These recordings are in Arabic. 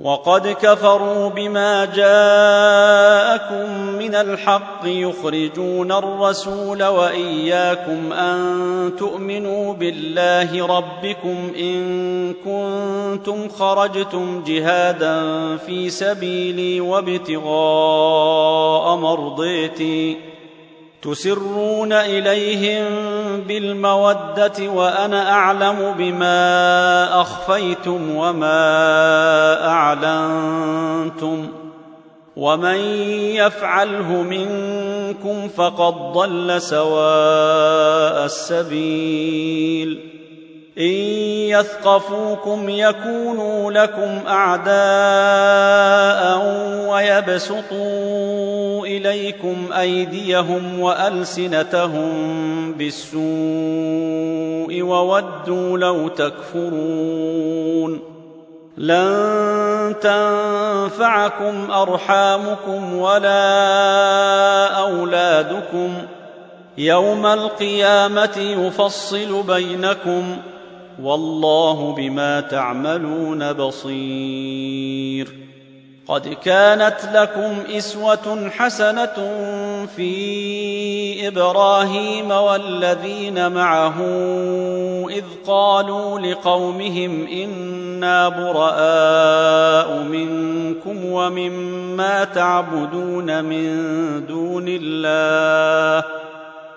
وقد كفروا بما جاءكم من الحق يخرجون الرسول وإياكم أن تؤمنوا بالله ربكم إن كنتم خرجتم جهادا في سبيلي وابتغاء مرضيتي تسرون إليهم بالمودة وأنا أعلم بما أخفيتم وما أعلنتم ومن يفعله منكم فقد ضل سواء السبيل إن يثقفوكم يكونوا لكم أعداء ويبسطوا إليكم أيديهم وألسنتهم بالسوء وودوا لو تكفرون لن تنفعكم أرحامكم ولا أولادكم يوم القيامة يفصل بينكم والله بما تعملون بصير قد كانت لكم إسوة حسنة في إبراهيم والذين معه إذ قالوا لقومهم إنا براء منكم ومما تعبدون من دون الله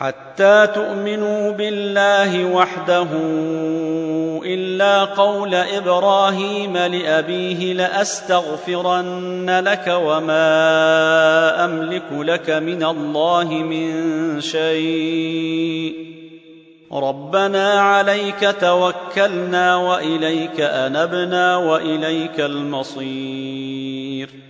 حتى تؤمنوا بالله وحده إلا قول إبراهيم لأبيه لأستغفرن لك وما أملك لك من الله من شيء. ربنا عليك توكلنا وإليك أنبنا وإليك المصير.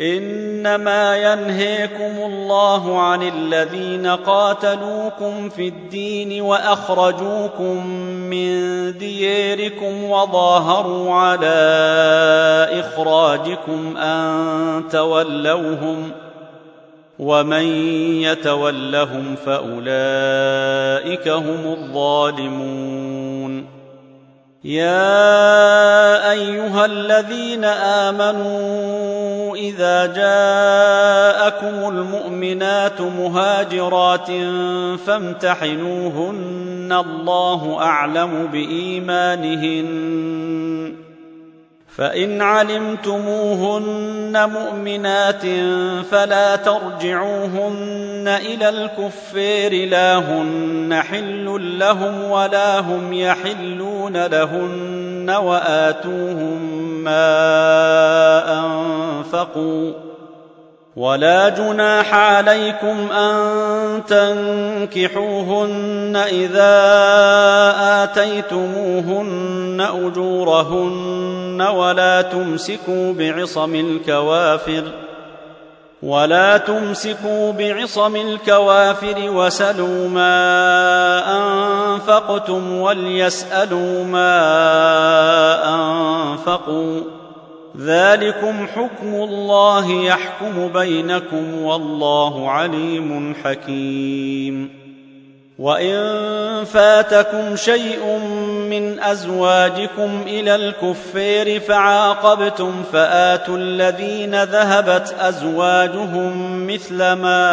إنما ينهيكم الله عن الذين قاتلوكم في الدين وأخرجوكم من دياركم وظاهروا على إخراجكم أن تولوهم ومن يتولهم فأولئك هم الظالمون. يا أيها الذين آمنوا اذا جاءكم المؤمنات مهاجرات فامتحنوهن الله اعلم بايمانهن فان علمتموهن مؤمنات فلا ترجعوهن إلى الكفار لا هن حل لهم ولا هم يحلون لهن وآتوهم ما أنفقوا ولا جناح عليكم أن تنكحوهن إذا آتيتموهن أجورهن ولا تمسكوا بعصم الكوافر ولا تمسكوا بعصم الكوافر وسلوا ما أنفقتم وليسألوا ما أنفقوا. ذلكم حكم الله يحكم بينكم والله عليم حكيم. وان فاتكم شيء من ازواجكم إلى الكفير فعاقبتم فاتوا الذين ذهبت ازواجهم مثل ما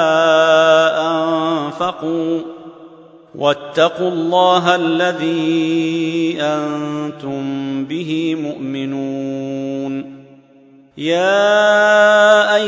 انفقوا واتقوا الله الذي أنتم به مؤمنون يا